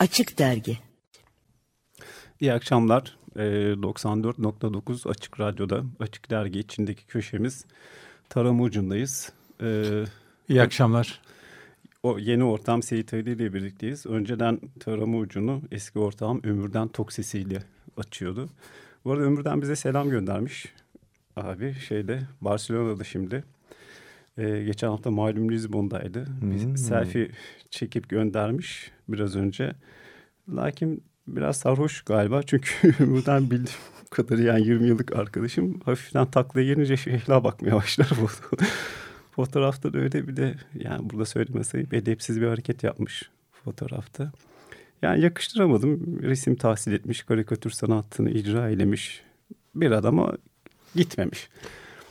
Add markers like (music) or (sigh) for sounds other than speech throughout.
Açık Dergi İyi akşamlar. 94.9 ee, Açık Radyo'da Açık Dergi içindeki köşemiz Tarım Ucu'ndayız. Ee, İyi akşamlar. O yeni ortam Seyit Ali ile birlikteyiz. Önceden Tarım Ucu'nu eski ortağım Ömürden Toksisi ile açıyordu. Bu arada Ömürden bize selam göndermiş. Abi şeyde Barcelona'da şimdi. Ee, geçen hafta malum Lizbon'daydı. Bir hmm. selfie çekip göndermiş biraz önce. Lakin biraz sarhoş galiba. Çünkü (laughs) buradan bildiğim kadarı yani 20 yıllık arkadaşım hafiften taklaya gelince şehla bakmaya başlar. (laughs) Fotoğrafta da öyle bir de yani burada söylemesi edepsiz bir hareket yapmış fotoğrafta. Yani yakıştıramadım. Resim tahsil etmiş, karikatür sanatını icra eylemiş bir adama gitmemiş.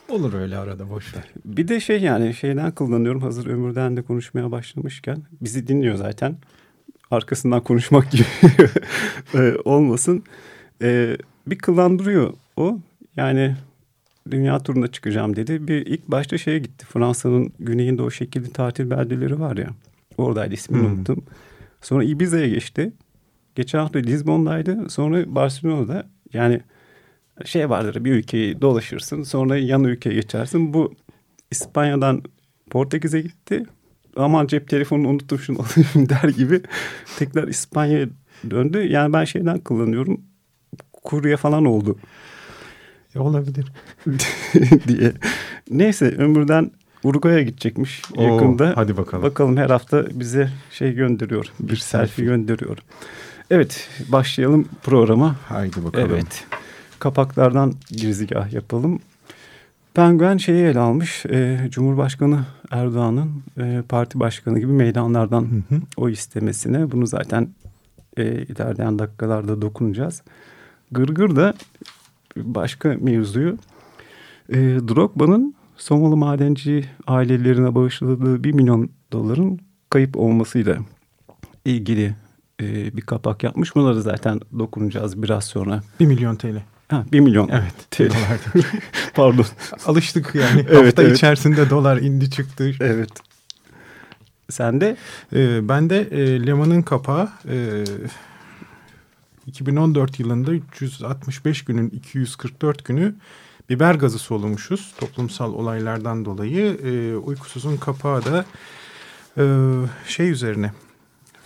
Olur öyle arada boş ver. Bir de şey yani şeyden kullanıyorum hazır ömürden de konuşmaya başlamışken bizi dinliyor zaten. Arkasından konuşmak gibi (laughs) e, olmasın. Ee, bir kıllandırıyor o. Yani dünya turuna çıkacağım dedi. Bir ilk başta şeye gitti. Fransa'nın güneyinde o şekilde tatil beldeleri var ya. Oradaydı ismini hmm. unuttum. Sonra Ibiza'ya geçti. Geçen hafta Lizbon'daydı. Sonra Barcelona'da. Yani şey vardır bir ülkeyi dolaşırsın. Sonra yan ülkeye geçersin. Bu İspanya'dan Portekiz'e gitti. Aman cep telefonunu unuttum şunu alayım (laughs) der gibi. Tekrar İspanya'ya döndü. Yani ben şeyden kullanıyorum. Kurye falan oldu. E, olabilir. (laughs) diye. Neyse ömürden Uruguay'a gidecekmiş Oo, yakında. Hadi bakalım. Bakalım her hafta bize şey gönderiyor. Bir, bir selfie. selfie gönderiyor. Evet başlayalım programa. Haydi bakalım. Evet. Kapaklardan girizgah yapalım. Penguen şeyi ele almış. E, Cumhurbaşkanı Erdoğan'ın e, parti başkanı gibi meydanlardan hı hı. o istemesine. Bunu zaten e, ilerleyen dakikalarda dokunacağız. Gırgır da başka mevzuyu. E, Drogba'nın Somalı madenci ailelerine bağışladığı bir milyon doların kayıp olmasıyla ilgili e, bir kapak yapmış. Buna da zaten dokunacağız biraz sonra. Bir milyon TL. Ha, bir milyon evet, TL. (laughs) Pardon. Alıştık yani. Evet, Hafta evet. içerisinde dolar indi çıktı. Evet. Sen de? Ee, ben de e, Leman'ın kapağı e, 2014 yılında 365 günün 244 günü biber gazı solumuşuz toplumsal olaylardan dolayı. E, uykusuzun kapağı da e, şey üzerine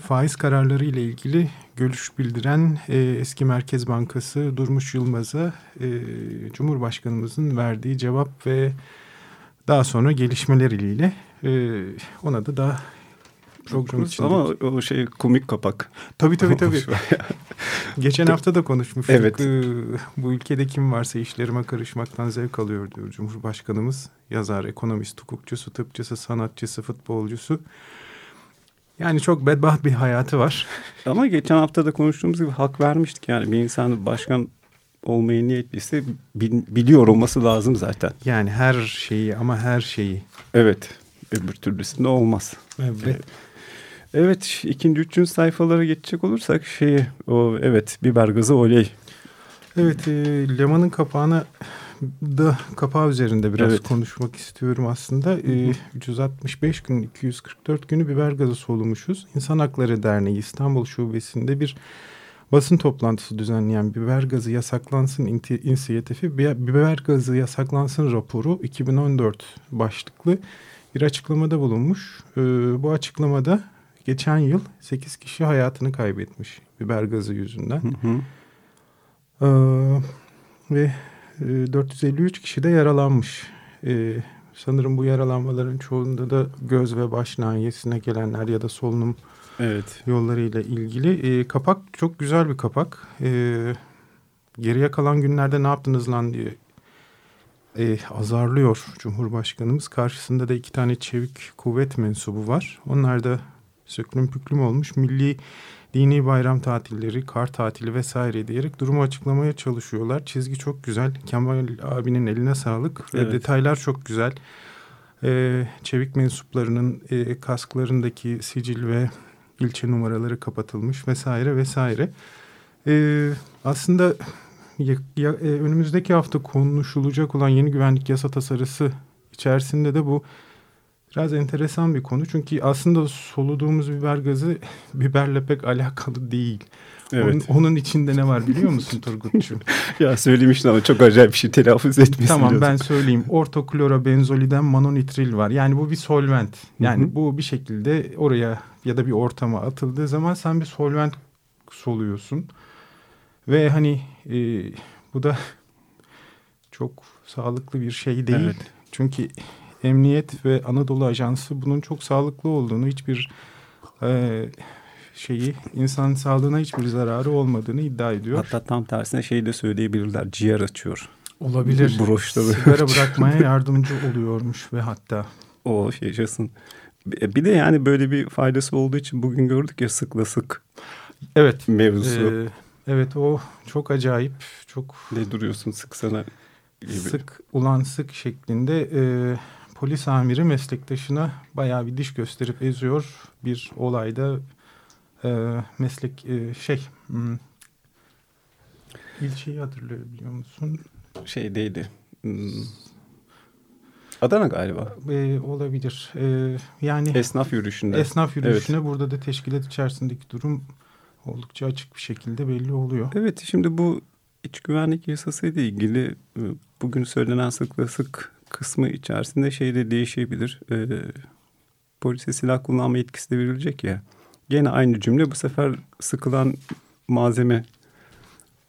faiz kararları ile ilgili görüş bildiren e, eski Merkez Bankası Durmuş Yılmaz'a e, Cumhurbaşkanımızın verdiği cevap ve daha sonra gelişmeler ile e, ona da daha program için. Ama o şey komik kapak. Tabii tabii tabii. (laughs) Geçen hafta da konuşmuştuk. Evet. Ee, bu ülkede kim varsa işlerime karışmaktan zevk alıyor diyor Cumhurbaşkanımız. Yazar, ekonomist, hukukçusu, tıpçısı, sanatçısı, futbolcusu. Yani çok bedbaht bir hayatı var. Ama geçen hafta da konuştuğumuz gibi hak vermiştik. Yani bir insan başkan olmayı niyetliyse biliyor olması lazım zaten. Yani her şeyi ama her şeyi. Evet. Öbür türlüsünde olmaz. Evet. evet. Evet ikinci üçüncü sayfalara geçecek olursak şey o evet biber gazı oley. Evet e, Leman'ın kapağına da kapağı üzerinde biraz evet. konuşmak istiyorum aslında. E, 365 gün 244 günü biber gazı solumuşuz. İnsan Hakları Derneği İstanbul Şubesi'nde bir basın toplantısı düzenleyen biber gazı yasaklansın inisiyatifi biber gazı yasaklansın raporu 2014 başlıklı bir açıklamada bulunmuş. E, bu açıklamada geçen yıl 8 kişi hayatını kaybetmiş biber gazı yüzünden. Hı hı. Ee, ve e, 453 kişi de yaralanmış. Ee, sanırım bu yaralanmaların çoğunda da göz ve baş nahiyesine gelenler ya da solunum evet. yollarıyla ilgili. Ee, kapak çok güzel bir kapak. Ee, geriye kalan günlerde ne yaptınız lan diye e, azarlıyor Cumhurbaşkanımız. Karşısında da iki tane çevik kuvvet mensubu var. Onlar da söklüm püklüm olmuş milli dini bayram tatilleri, kar tatili vesaire diyerek durumu açıklamaya çalışıyorlar. Çizgi çok güzel. Kemal abinin eline sağlık. Evet. Ve detaylar çok güzel. Ee, çevik mensuplarının e, kasklarındaki sicil ve ilçe numaraları kapatılmış vesaire vesaire. Ee, aslında ya, ya, e, önümüzdeki hafta konuşulacak olan yeni güvenlik yasa tasarısı içerisinde de bu biraz enteresan bir konu. Çünkü aslında soluduğumuz biber gazı (laughs) biberle pek alakalı değil. Evet. Onun, onun içinde ne var biliyor musun Turgut'cuğum? (laughs) ya söylemiştin ama çok acayip bir şey telaffuz etmesin. Tamam diyorsun. ben söyleyeyim. Ortoklorobenzoliden manonitril var. Yani bu bir solvent. Yani Hı-hı. bu bir şekilde oraya ya da bir ortama atıldığı zaman sen bir solvent soluyorsun. Ve hani e, bu da (laughs) çok sağlıklı bir şey değil. Evet. Çünkü Emniyet ve Anadolu Ajansı bunun çok sağlıklı olduğunu, hiçbir e, şeyi insan sağlığına hiçbir zararı olmadığını iddia ediyor. Hatta tam tersine şey de söyleyebilirler. Ciğer açıyor. Olabilir. Broşları. Sigara bırakmaya (laughs) yardımcı oluyormuş ve hatta. O yaşasın. Bir de yani böyle bir faydası olduğu için bugün gördük ya sıkla sık. Evet. Mevzusu. Ee, evet o çok acayip. Çok. Ne duruyorsun sıksana gibi. Sık ulan sık şeklinde e, polis amiri meslektaşına bayağı bir diş gösterip eziyor. Bir olayda e, meslek e, şey hmm, ilçeyi hatırlayabiliyor musun? Şeydeydi. Hmm. Adana galiba. E, olabilir. E, yani esnaf yürüyüşünde. Esnaf yürüyüşüne evet. burada da teşkilat içerisindeki durum oldukça açık bir şekilde belli oluyor. Evet şimdi bu iç güvenlik yasası ile ilgili e, bugün söylenen sıkla sık kısmı içerisinde şey de değişebilir. E, polise silah kullanma yetkisi de verilecek ya. Gene aynı cümle bu sefer sıkılan malzeme.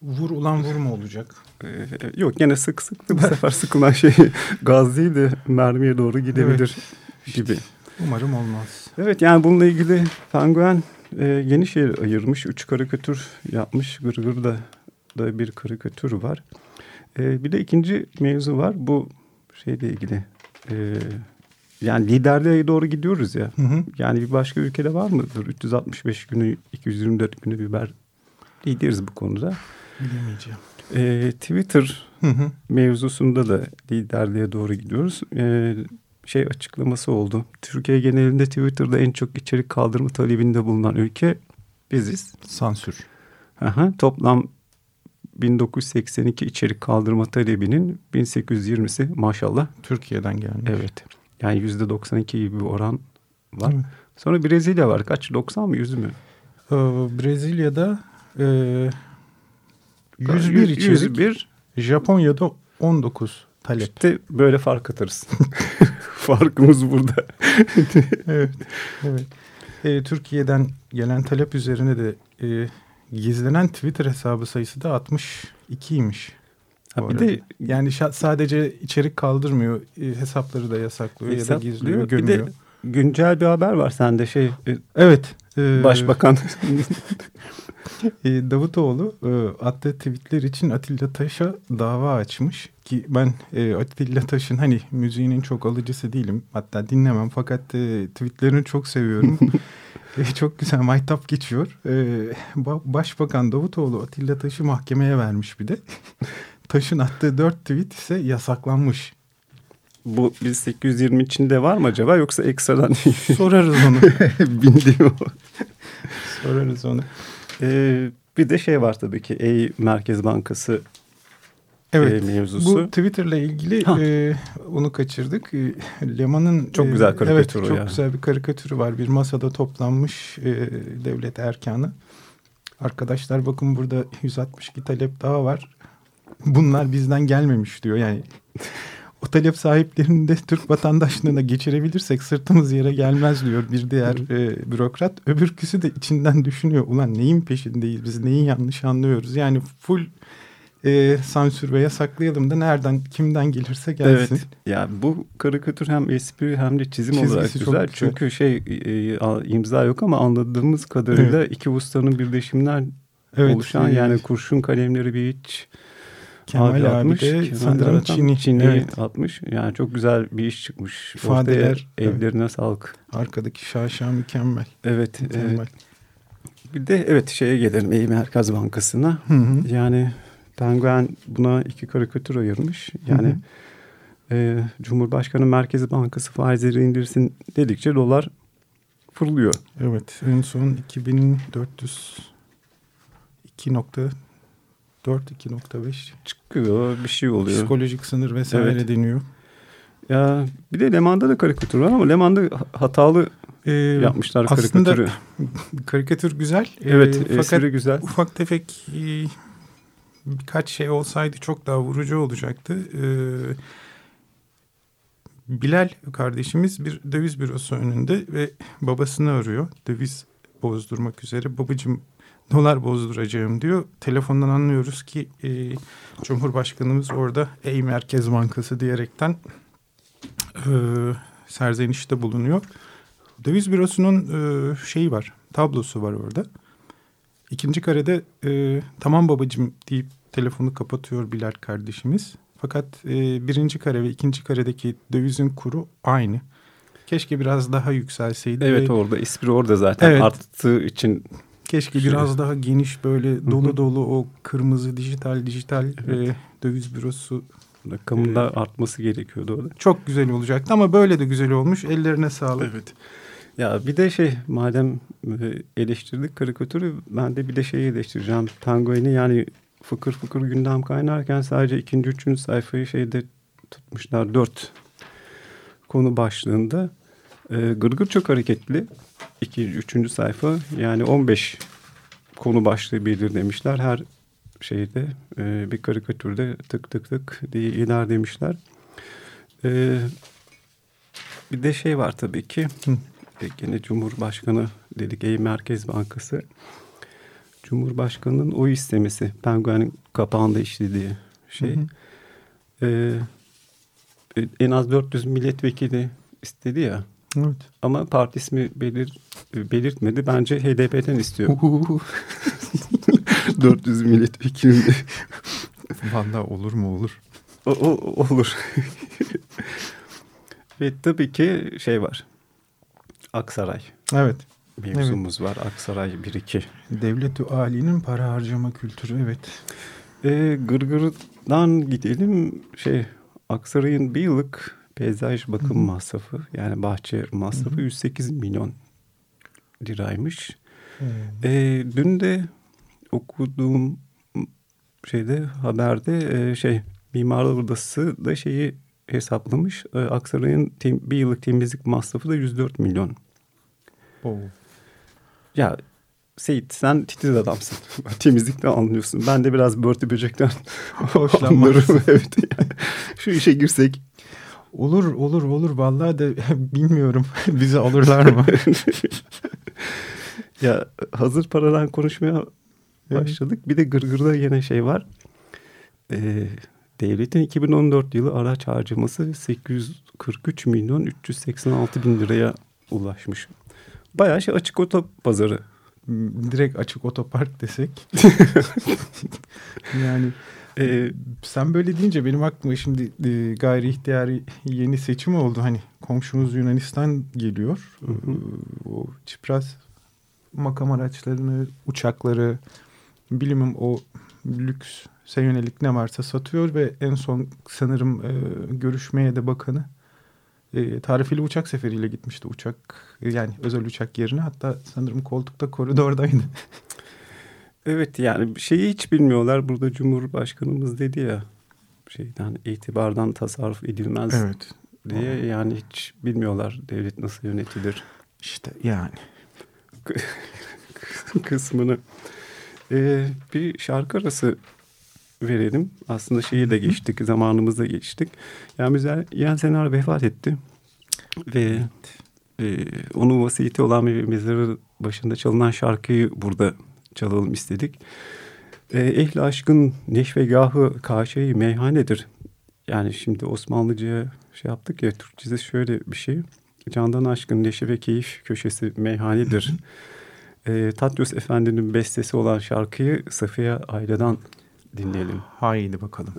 Vur ulan vur mu olacak? Ee, yok gene sık sıktı bu sefer sıkılan şey (laughs) gaz değil de mermiye doğru gidebilir evet. gibi. Umarım olmaz. Evet yani bununla ilgili Penguen e, yeni şehir ayırmış. Üç karikatür yapmış. Gırgır'da da bir karikatür var. E, bir de ikinci mevzu var. Bu şeyle ilgili. E, yani liderliğe doğru gidiyoruz ya. Hı hı. Yani bir başka ülkede var mıdır? 365 günü, 224 günü biber lideriz bu konuda. Bilemeyeceğim. Ee, Twitter hı hı. mevzusunda da liderliğe doğru gidiyoruz. Ee, şey açıklaması oldu. Türkiye genelinde Twitter'da en çok içerik kaldırma talebinde bulunan ülke biziz. Sansür. Aha, toplam 1982 içerik kaldırma talebinin 1820'si maşallah. Türkiye'den gelmiş. Evet. Yani yüzde 92 gibi bir oran var. Sonra Brezilya var. Kaç? 90 mı 100 mü? Ee, Brezilya'da e, 101 içerik. 101. Japonya'da 19 talep. İşte böyle fark atarız. (laughs) Farkımız burada. (laughs) evet. evet. E, Türkiye'den gelen talep üzerine de e, gizlenen Twitter hesabı sayısı da 62'ymiş. Ha, bir de yani sadece içerik kaldırmıyor, e, hesapları da yasaklıyor ya da gizliyor, gömüyor. Bir de güncel bir haber var sende şey. E, evet. E, Başbakan (laughs) e, Davutoğlu e, attığı tweetler için Atilla Taş'a dava açmış ki ben e, Atilla Taş'ın hani müziğinin çok alıcısı değilim. Hatta dinlemem fakat e, tweetlerini çok seviyorum. (laughs) e, çok güzel maytap geçiyor. E, Başbakan Davutoğlu Atilla Taş'ı mahkemeye vermiş bir de. (laughs) Taş'ın attığı dört tweet ise yasaklanmış. Bu 1820 içinde var mı acaba yoksa ekstradan? (laughs) Sorarız onu. (laughs) Bildiğim o. Sorarız onu. Ee, bir de şey var tabii ki Ey Merkez Bankası Evet, e, mevzusu. Bu Twitter'la ilgili e, onu kaçırdık. E, Leman'ın çok güzel e, karikatürü evet, çok yani. güzel bir karikatürü var. Bir masada toplanmış e, devlet erkanı. Arkadaşlar bakın burada 162 talep daha var bunlar bizden gelmemiş diyor. Yani (laughs) o talep sahiplerini de Türk vatandaşlığına geçirebilirsek sırtımız yere gelmez diyor bir diğer e, bürokrat. Öbürküsü de içinden düşünüyor. Ulan neyin peşindeyiz biz neyin yanlış anlıyoruz. Yani full e, sansür ve yasaklayalım da nereden kimden gelirse gelsin. Evet. Ya bu karikatür hem espri hem de çizim Çizgisi olarak güzel. güzel. Çünkü şey e, imza yok ama anladığımız kadarıyla evet. iki ustanın birleşimler evet. oluşan yani kurşun kalemleri bir hiç Kemal abi, abi de sanırım Çin'i, Çin'i evet. atmış. Yani çok güzel bir iş çıkmış. İfadeler. Ortaya evlerine evet. sağlık. Arkadaki şaşa mükemmel. Evet. Mükemmel. Evet. Bir de evet şeye gelelim Eğim Merkez Bankası'na. Hı hı. Yani Penguen buna iki karikatür ayırmış. Yani hı hı. E, Cumhurbaşkanı Merkez Bankası faizleri indirsin dedikçe dolar fırlıyor. Evet en son 2400 2 4 2.5 çıkıyor bir şey oluyor. Psikolojik sınır vesaire evet. deniyor. Ya bir de Leman'da da karikatür var ama Leman'da hatalı ee, yapmışlar aslında karikatürü. (laughs) karikatür güzel. Evet, ee, fakat güzel. ufak tefek e, birkaç şey olsaydı çok daha vurucu olacaktı. Ee, Bilal kardeşimiz bir döviz bürosu önünde ve babasını arıyor. Döviz bozdurmak üzere. Babacığım dolar bozduracağım diyor. Telefondan anlıyoruz ki e, Cumhurbaşkanımız orada Ey Merkez Bankası diyerekten e, serzenişte bulunuyor. Döviz bürosunun e, şeyi var, tablosu var orada. İkinci karede e, tamam babacığım deyip telefonu kapatıyor Bilal kardeşimiz. Fakat e, birinci kare ve ikinci karedeki dövizin kuru aynı. Keşke biraz daha yükselseydi. Evet ve, orada espri orada zaten evet, arttığı için. Keşke şey. biraz daha geniş böyle dolu dolu o kırmızı dijital dijital evet. e, döviz bürosu rakamında e, artması gerekiyordu orada. Çok güzel olacaktı ama böyle de güzel olmuş. Ellerine sağlık. Evet. Ya bir de şey madem e, eleştirdik karikatürü ben de bir de şeyi eleştireceğim. Tango'yu yani fıkır fıkır gündem kaynarken sadece ikinci, üçüncü sayfayı şeyde tutmuşlar. Dört konu başlığında. E, gırgır çok hareketli. İkinci, üçüncü sayfa yani on beş konu başlığı bilir demişler. Her şeyde e, bir karikatürde tık tık tık diye iler demişler. E, bir de şey var tabii ki. Hı. E, gene Cumhurbaşkanı dedik ey Merkez Bankası. Cumhurbaşkanının o istemesi. Penguen'in kapağında işlediği şey. Hı hı. Ee, en az 400 milletvekili istedi ya. Evet. Ama parti ismi belir, belirtmedi. Bence HDP'den istiyor. 400 (laughs) milletvekili. Valla olur mu olur. O, o, olur. (laughs) Ve tabii ki şey var. Aksaray. Evet mevzumuz evet. var. Aksaray 1-2. Devlet-i Ali'nin para harcama kültürü evet. E, Gırgır'dan gidelim. Şey Aksaray'ın bir yıllık peyzaj bakım Hı-hı. masrafı yani bahçe masrafı Hı-hı. 108 milyon liraymış. E, dün de okuduğum şeyde haberde e, şey Mimarlar Odası da şeyi hesaplamış. E, Aksaray'ın tem, bir yıllık temizlik masrafı da 104 milyon. Oo. Ya Seyit sen titiz adamsın. (laughs) Temizlikten anlıyorsun. Ben de biraz börtü böcekten (laughs) hoşlanırım. (laughs) evet. Yani. Şu işe girsek. Olur olur olur. Vallahi de bilmiyorum. Bizi alırlar mı? ya hazır paradan konuşmaya başladık. Bir de gırgırda yine şey var. Ee, devletin 2014 yılı araç harcaması 843 milyon 386 bin liraya ulaşmış. Bayağı şey açık otopazarı. Direkt açık otopark desek. (laughs) yani e, sen böyle deyince benim aklıma şimdi e, gayri ihtiyari yeni seçim oldu. Hani komşumuz Yunanistan geliyor. Hı hı. E, o çipraz makam araçlarını, uçakları, bilimim o lüks yönelik ne varsa satıyor ve en son sanırım e, görüşmeye de bakanı e, tarifeli uçak seferiyle gitmişti uçak yani özel uçak yerine hatta sanırım koltukta koridordaydı. (laughs) evet yani şeyi hiç bilmiyorlar burada Cumhurbaşkanımız dedi ya şeyden itibardan tasarruf edilmez evet. diye yani hiç bilmiyorlar devlet nasıl yönetilir. İşte yani (laughs) kısmını. Ee, bir şarkı arası verelim. Aslında şeyi de geçtik, zamanımızda geçtik. Yani Müzeyyen Senar vefat etti. Ve e, onun vasiyeti olan bir mezarı başında çalınan şarkıyı burada çalalım istedik. E, Ehli aşkın neşvegahı kaşeyi meyhanedir. Yani şimdi Osmanlıca'ya şey yaptık ya Türkçesi şöyle bir şey. Candan aşkın neşe ve keyif köşesi meyhanedir. e, Tatyos Efendi'nin bestesi olan şarkıyı Safiye Ayla'dan dinleyelim. Haydi bakalım.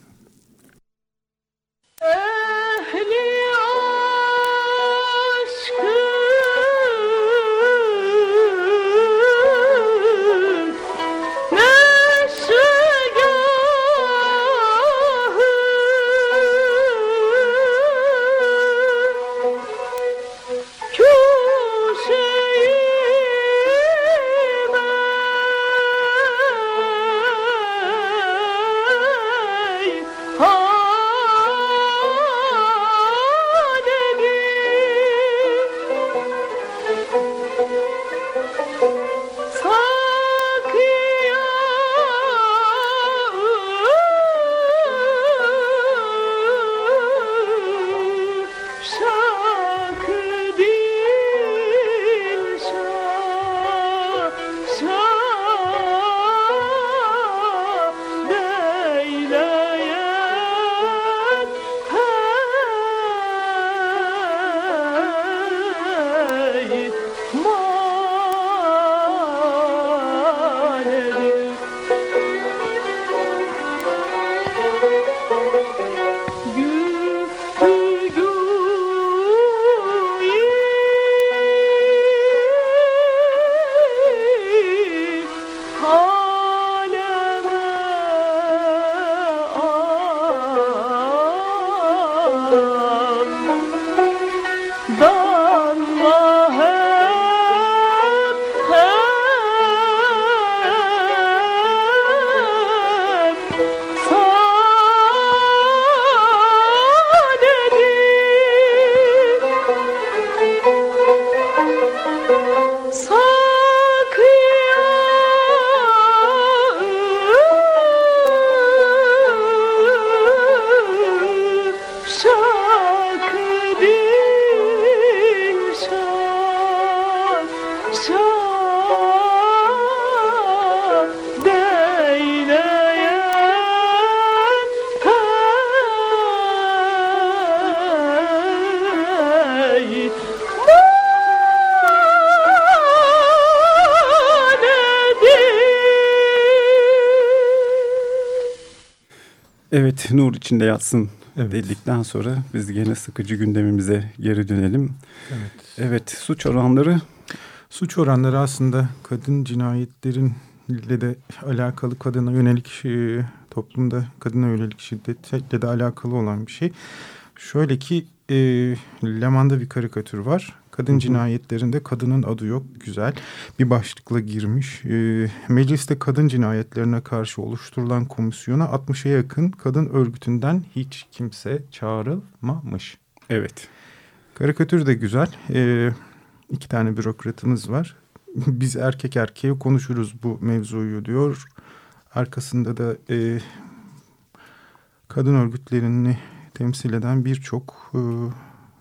Evet nur içinde yatsın evet. dedikten sonra biz gene sıkıcı gündemimize geri dönelim. Evet. Evet suç oranları. Suç oranları aslında kadın cinayetlerinle de alakalı kadına yönelik e, toplumda kadına yönelik şiddetle de alakalı olan bir şey. Şöyle ki e, Leman'da bir karikatür var. Kadın cinayetlerinde kadının adı yok. Güzel. Bir başlıkla girmiş. E, mecliste kadın cinayetlerine karşı oluşturulan komisyona 60'a yakın kadın örgütünden hiç kimse çağrılmamış. Evet. Karikatür de güzel. E, iki tane bürokratımız var. (laughs) Biz erkek erkeğe konuşuruz bu mevzuyu diyor. Arkasında da e, kadın örgütlerini temsil eden birçok e,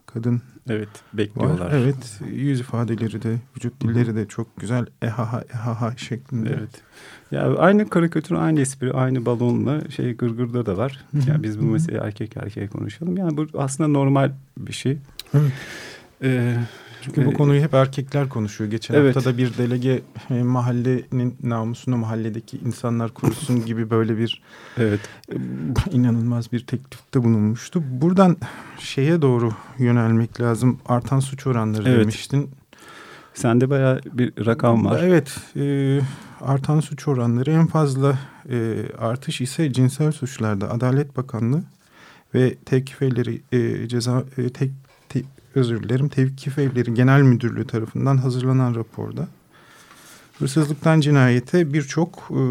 kadın Evet bekliyorlar. Var. Evet yüz ifadeleri de vücut dilleri de çok güzel ehaha ehaha şeklinde. Evet. Ya aynı karikatür aynı espri aynı balonla şey gırgırda da var. Ya yani biz bu meseleyi erkek erkeğe konuşalım. Yani bu aslında normal bir şey. Evet. Ee, çünkü bu ee, konuyu hep erkekler konuşuyor. Geçen evet. hafta da bir delege e, mahallenin namusunu mahalledeki insanlar korusun gibi böyle bir evet e, inanılmaz bir teklifte bulunmuştu. Buradan şeye doğru yönelmek lazım. Artan suç oranları evet. demiştin. Sende bayağı bir rakam var. Evet. E, artan suç oranları en fazla e, artış ise cinsel suçlarda Adalet Bakanlığı ve tevkif evleri e, ceza e, tek özür dilerim Tevkif Evleri Genel Müdürlüğü tarafından hazırlanan raporda hırsızlıktan cinayete birçok e,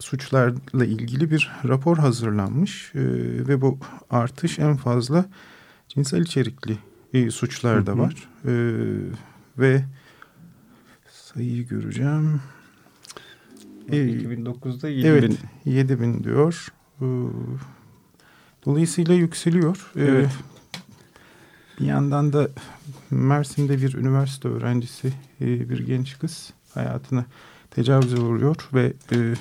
suçlarla ilgili bir rapor hazırlanmış e, ve bu artış en fazla cinsel içerikli e, suçlarda var e, ve sayıyı göreceğim. 2009'da 7 evet, bin. 7 bin diyor. E, dolayısıyla yükseliyor. E, evet. Bir yandan da Mersin'de bir üniversite öğrencisi e, bir genç kız hayatına tecavüze uğruyor ve e,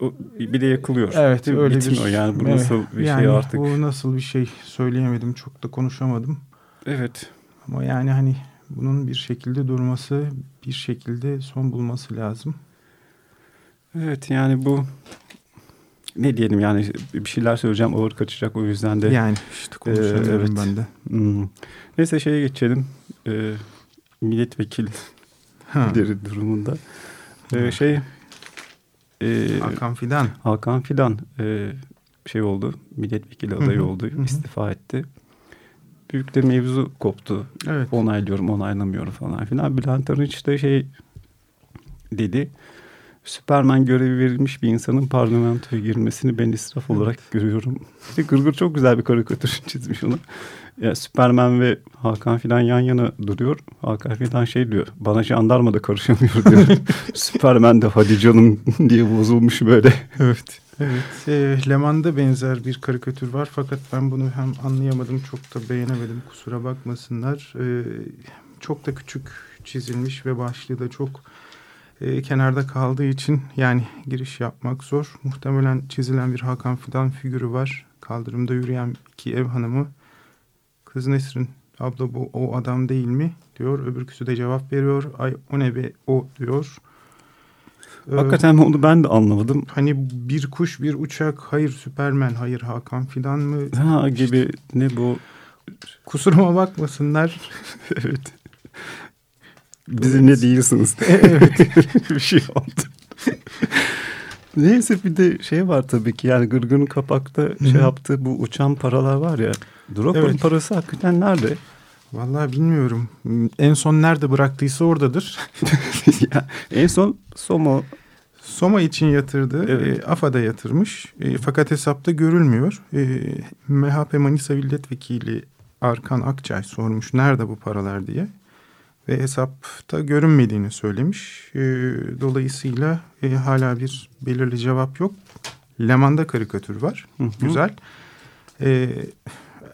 o bir de yakılıyor. Evet öyle Bitmiyor. bir yani bu nasıl bir şey yani şey artık. Bu nasıl bir şey söyleyemedim çok da konuşamadım. Evet. Ama yani hani bunun bir şekilde durması bir şekilde son bulması lazım. Evet yani bu ne diyelim yani bir şeyler söyleyeceğim ağır kaçacak o yüzden de. Yani işte konuşamıyorum e, evet. ben de. Hmm. Neyse şeye geçelim. E, milletvekilleri (laughs) durumunda. E, şey e, Hakan Fidan. Hakan Fidan e, şey oldu. Milletvekili adayı Hı-hı. oldu. Hı-hı. istifa etti. Büyük de mevzu koptu. Evet. Onaylıyorum, onaylamıyorum falan filan. Bülent Arınç da şey dedi Süperman görevi verilmiş bir insanın parlamentoya girmesini ben israf olarak görüyorum. (laughs) İşte Gırgır çok güzel bir karikatür (laughs) çizmiş onu. Ya Süperman ve Hakan filan yan yana duruyor. Hakan filan şey diyor. Bana jandarma da karışamıyor diyor. (laughs) Süperman de hadi canım diye bozulmuş böyle. Evet. Evet. E, Leman'da benzer bir karikatür var. Fakat ben bunu hem anlayamadım çok da beğenemedim. Kusura bakmasınlar. E, çok da küçük çizilmiş ve başlığı da çok e, kenarda kaldığı için yani giriş yapmak zor. Muhtemelen çizilen bir Hakan Fidan figürü var. Kaldırımda yürüyen iki ev hanımı. Kız Nesrin abla bu o adam değil mi diyor. Öbürküsü de cevap veriyor. Ay o ne be o diyor. Ee, Hakikaten ee, onu ben de anlamadım. Hani bir kuş bir uçak hayır Süpermen hayır Hakan Fidan mı? Ha gibi işte, ne bu? Kusuruma bakmasınlar. (laughs) evet. Bizimle değilsiniz. (laughs) evet. bir şey oldu. Neyse bir de şey var tabii ki yani Gırgır'ın kapakta Hı-hı. şey yaptığı bu uçan paralar var ya. Droppa'nın evet. parası hakikaten nerede? Vallahi bilmiyorum. En son nerede bıraktıysa oradadır. (laughs) ya, en son Somo Soma için yatırdı. Evet. E, AFA'da yatırmış. E, fakat hesapta görülmüyor. E, MHP Manisa Milletvekili Arkan Akçay sormuş nerede bu paralar diye. Ve hesapta görünmediğini söylemiş. E, dolayısıyla e, hala bir belirli cevap yok. Leman'da karikatür var. Hı hı. Güzel. E,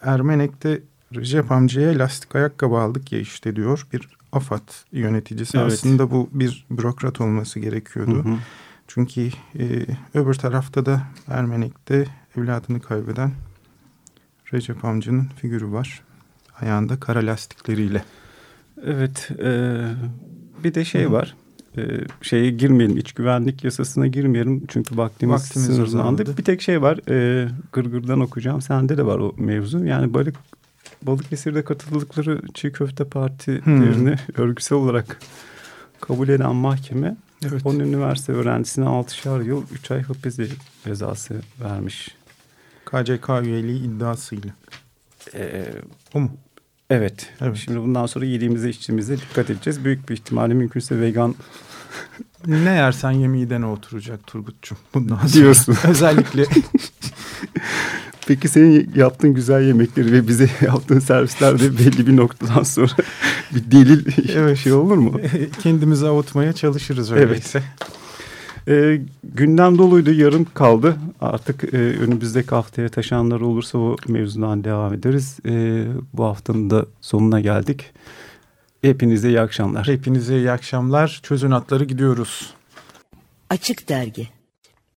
Ermenek'te Recep amcaya lastik ayakkabı aldık ya işte diyor. Bir AFAD yöneticisi. Evet. Aslında bu bir bürokrat olması gerekiyordu. Hı hı. Çünkü e, öbür tarafta da Ermenek'te evladını kaybeden Recep amcanın figürü var. Ayağında kara lastikleriyle. Evet. E, bir de şey Hı. var. E, şeye girmeyelim. iç güvenlik yasasına girmeyelim. Çünkü vaktimiz, vaktimiz sınırlandı. Bir tek şey var. E, Gırgır'dan okuyacağım. Sende de var o mevzu. Yani balık Balıkesir'de katıldıkları Çiğ Köfte Partilerini hmm. örgüsel olarak kabul eden mahkeme evet. onun üniversite öğrencisine 6'şar yıl 3 ay hapis cezası vermiş. KCK üyeliği iddiasıyla. Ee, o mu? Evet. evet. Şimdi bundan sonra yediğimize içtiğimize dikkat edeceğiz. Büyük bir ihtimalle mümkünse vegan (laughs) ne yersen yemeğiden oturacak Turgut'cum. Bundan sonra. Diyorsun. (laughs) Özellikle (laughs) Peki senin yaptığın güzel yemekleri ve bize yaptığın servislerde belli bir noktadan sonra bir delil evet. şey olur mu? Kendimizi avutmaya çalışırız öyleyse. Evet. E, gündem doluydu, yarım kaldı. Artık e, önümüzdeki haftaya taşanlar olursa o mevzudan devam ederiz. E, bu haftanın da sonuna geldik. Hepinize iyi akşamlar. Hepinize iyi akşamlar. Çözün atları gidiyoruz. Açık Dergi